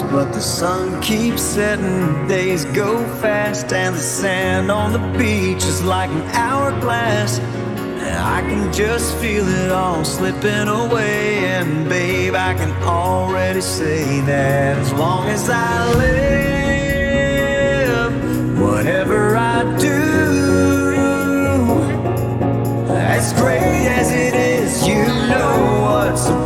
but the sun keeps setting. Days go fast, and the sand on the beach is like an hourglass. I can just feel it all slipping away, and babe, I can already say that as long as I live, whatever I do, as great as it is, you know what's.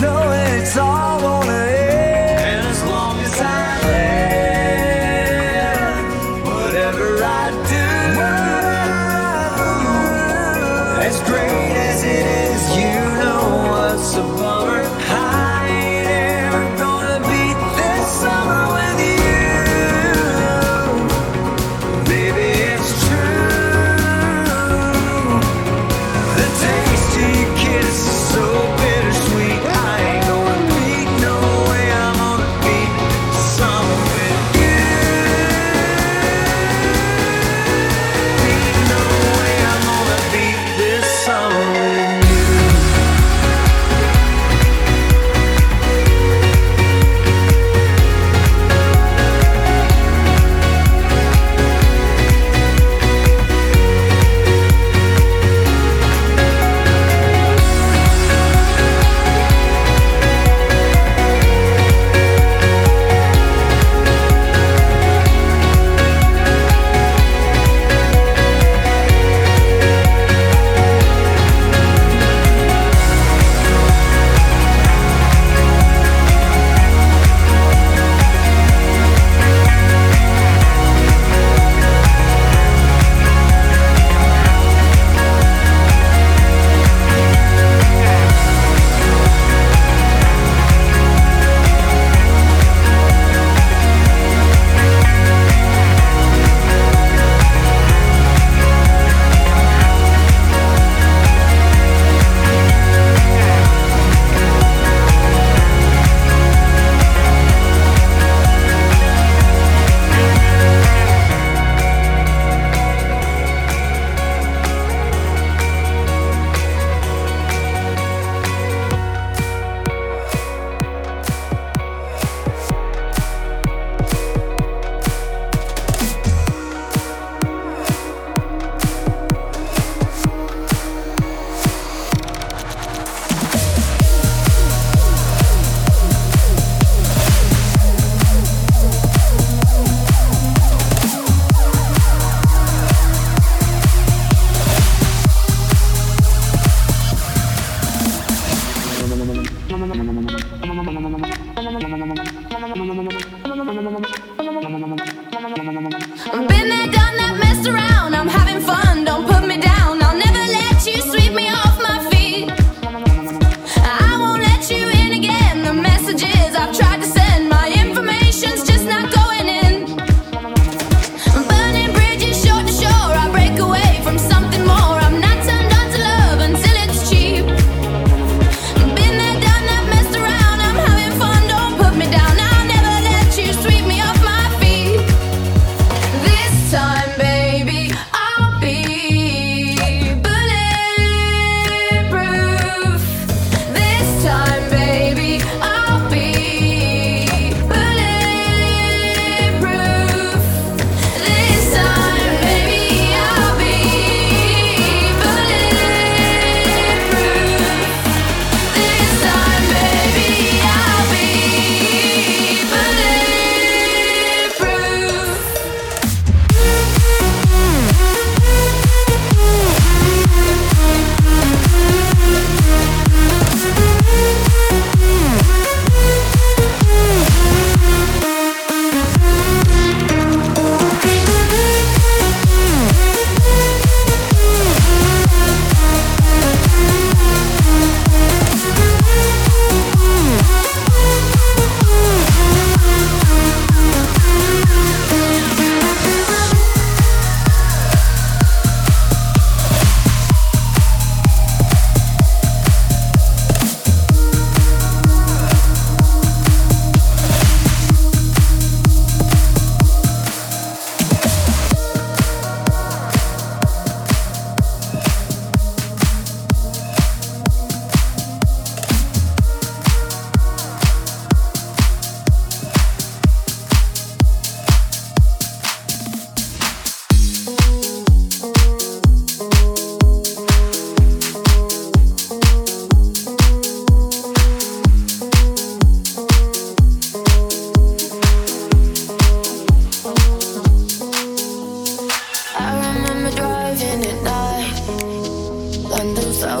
No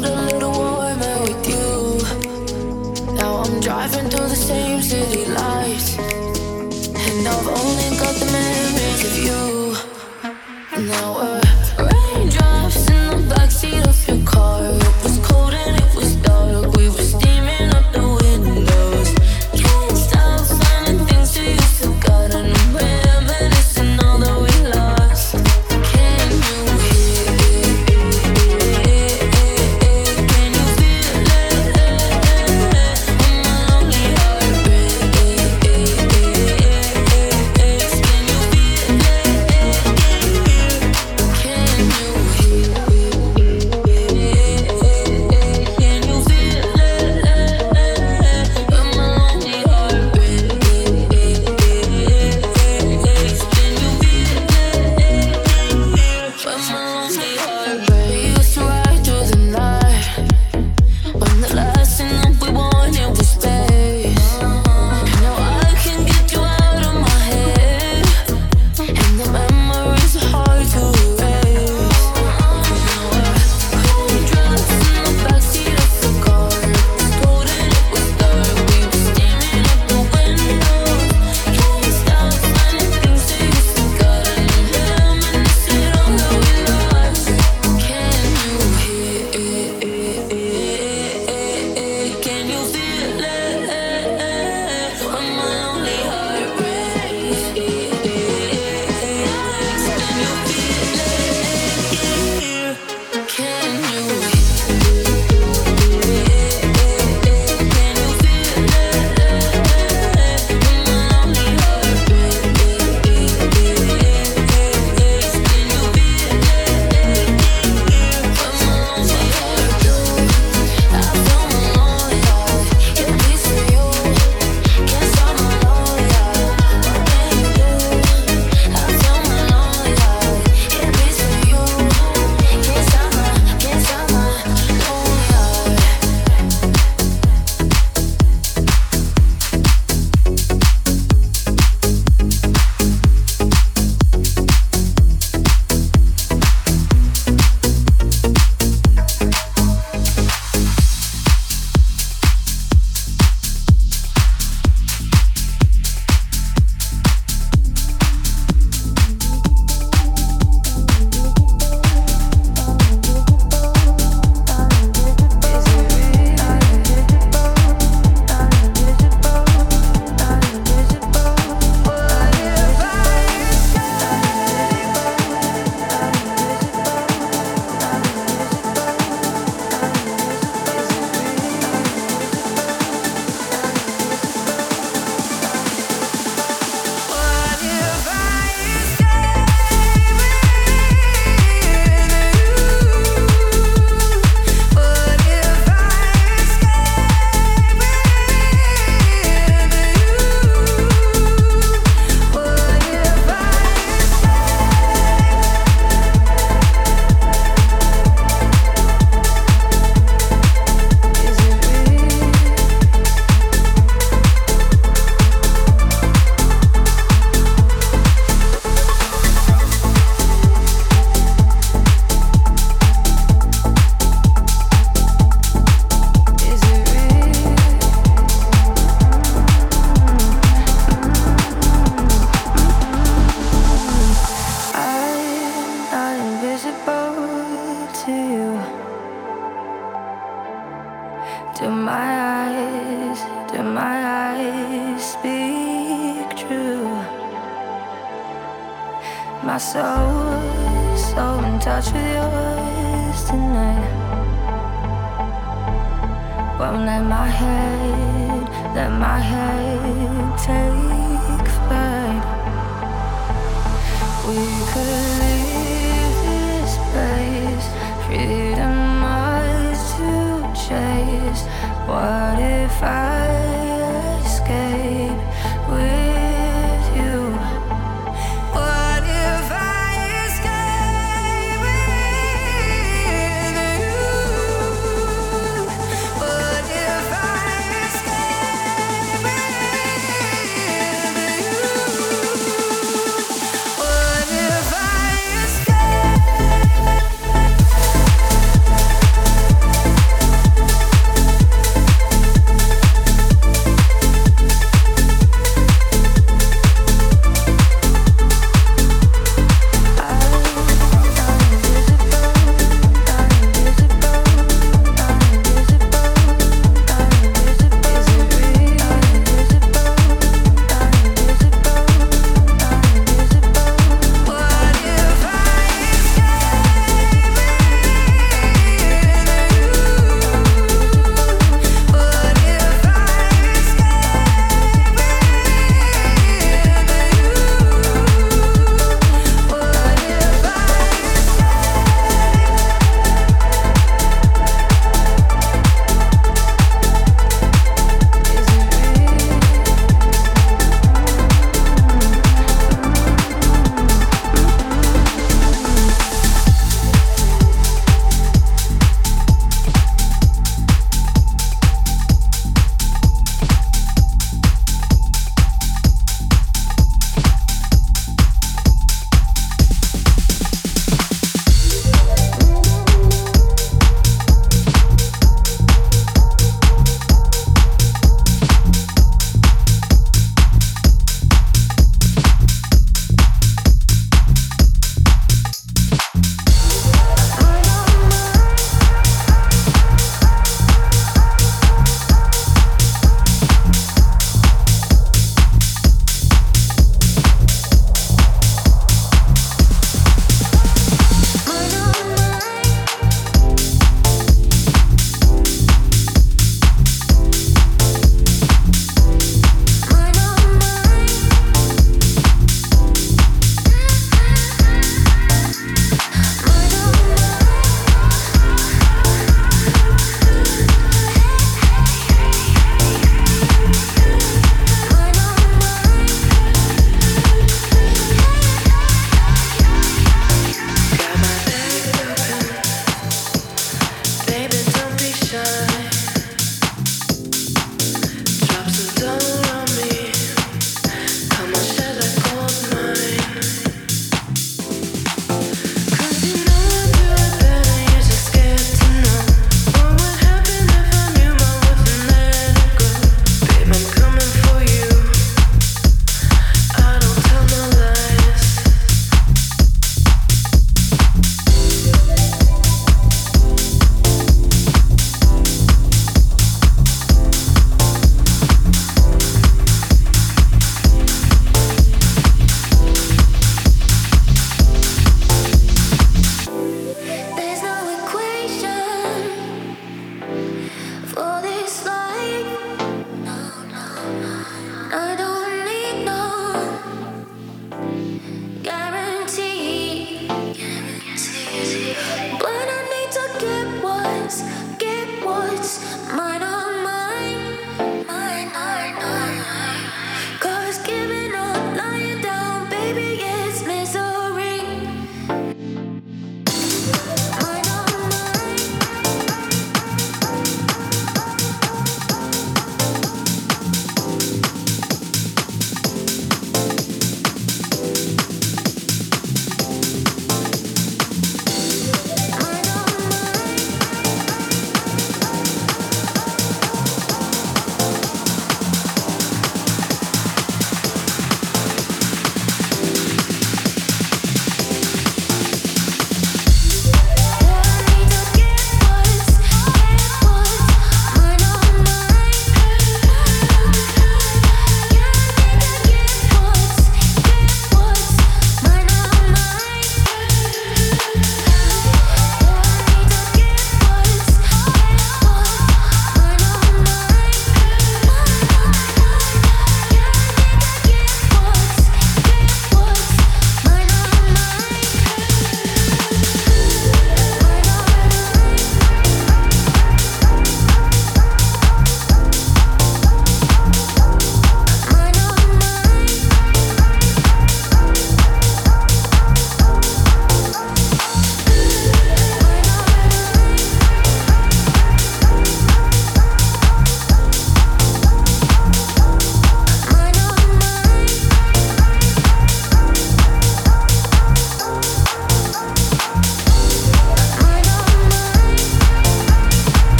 the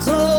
做。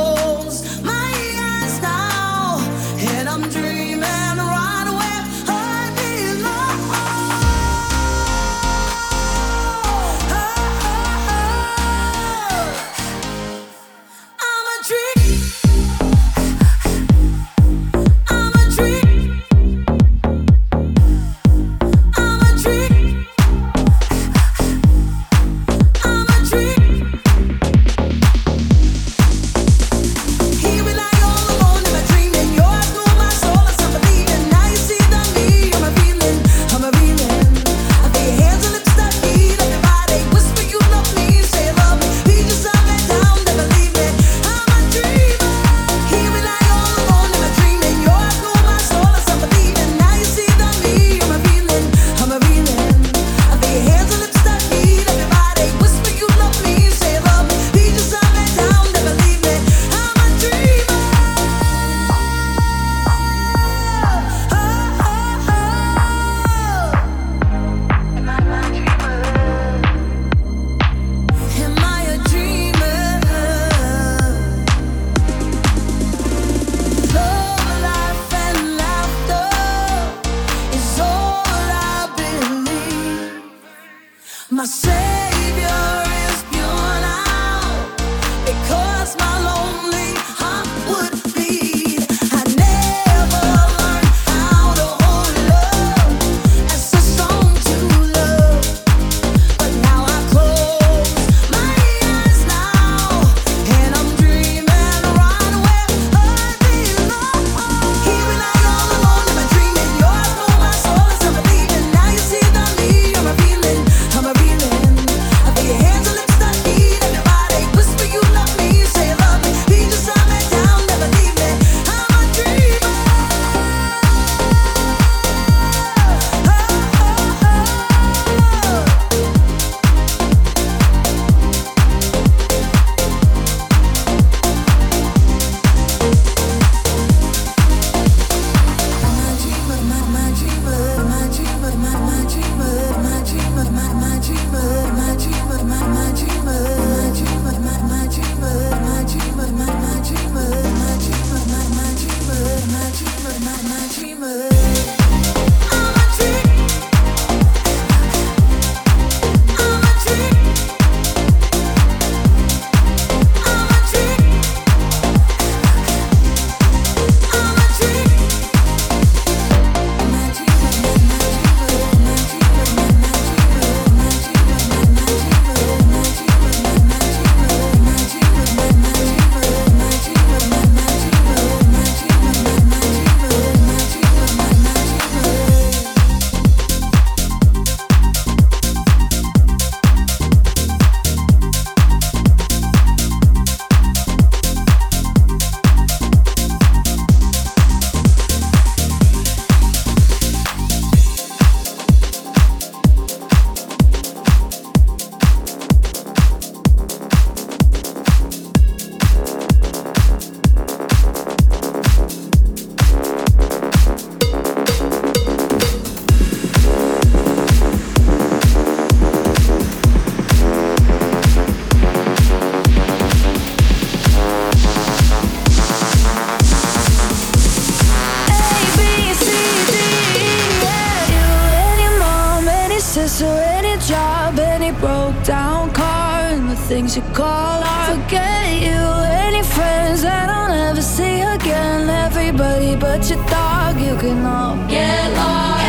you call or Forget you, any friends I don't ever see again. Everybody but your dog, you can all get lost.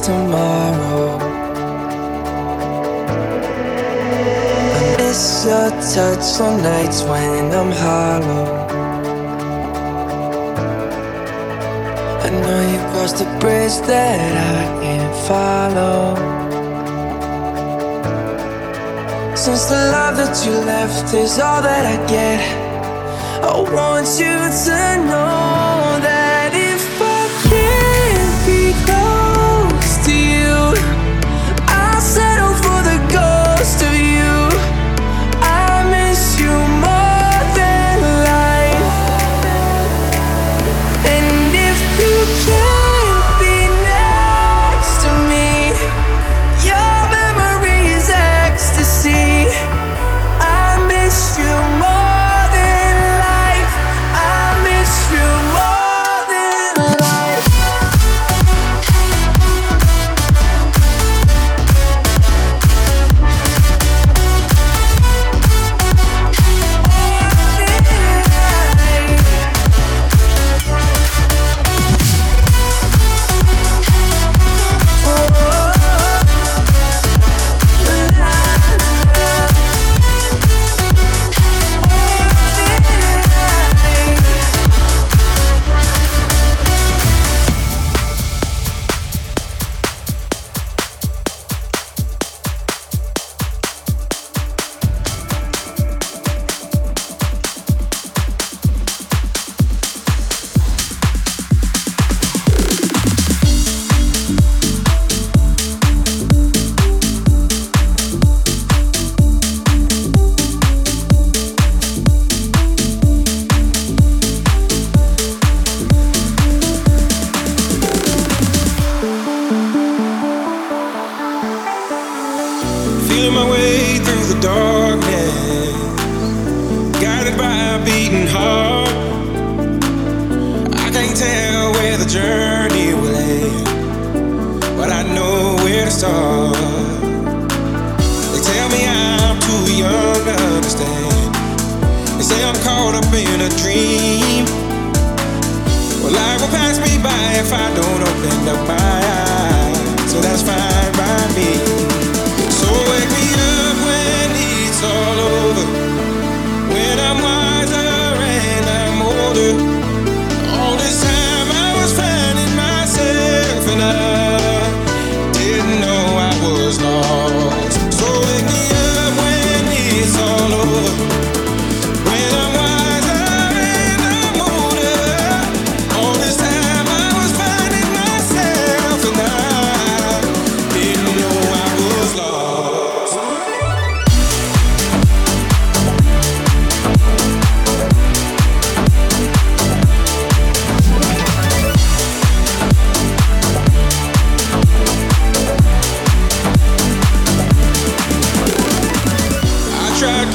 tomorrow. I miss your touch on nights when I'm hollow. I know you crossed the bridge that I can't follow. Since the love that you left is all that I get, I want you to know.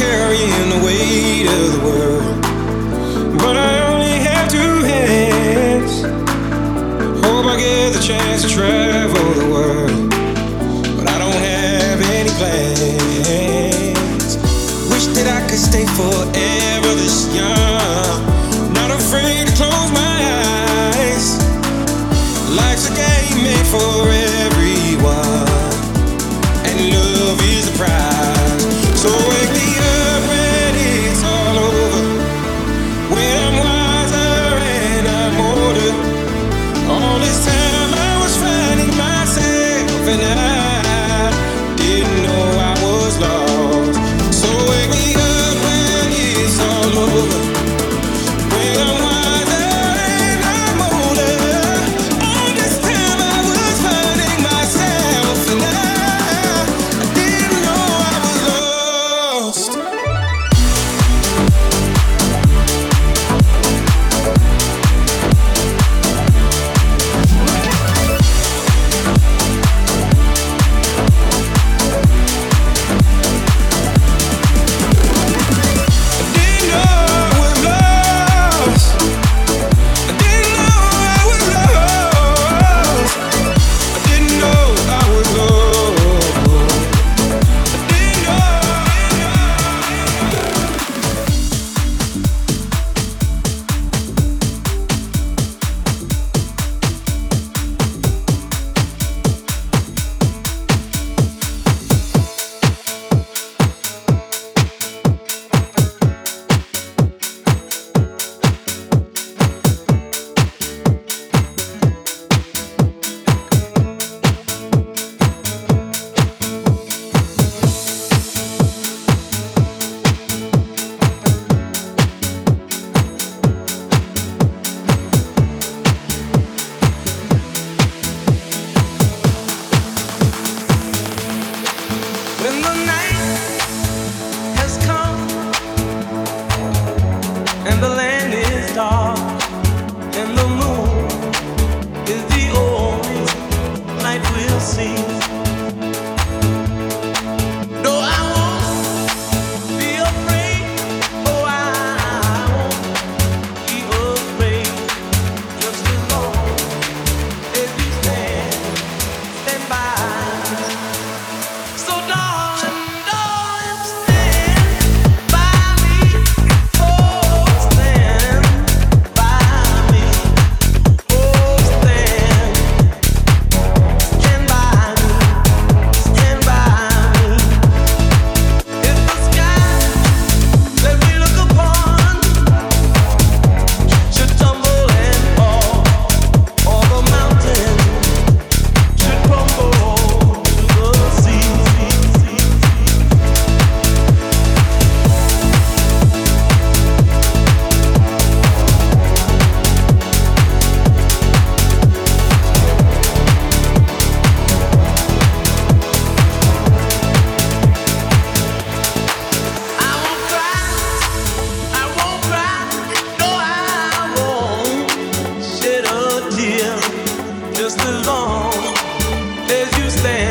carrying the weight of the world. But I only have two hands. Hope I get the chance to travel the world. But I don't have any plans. understand.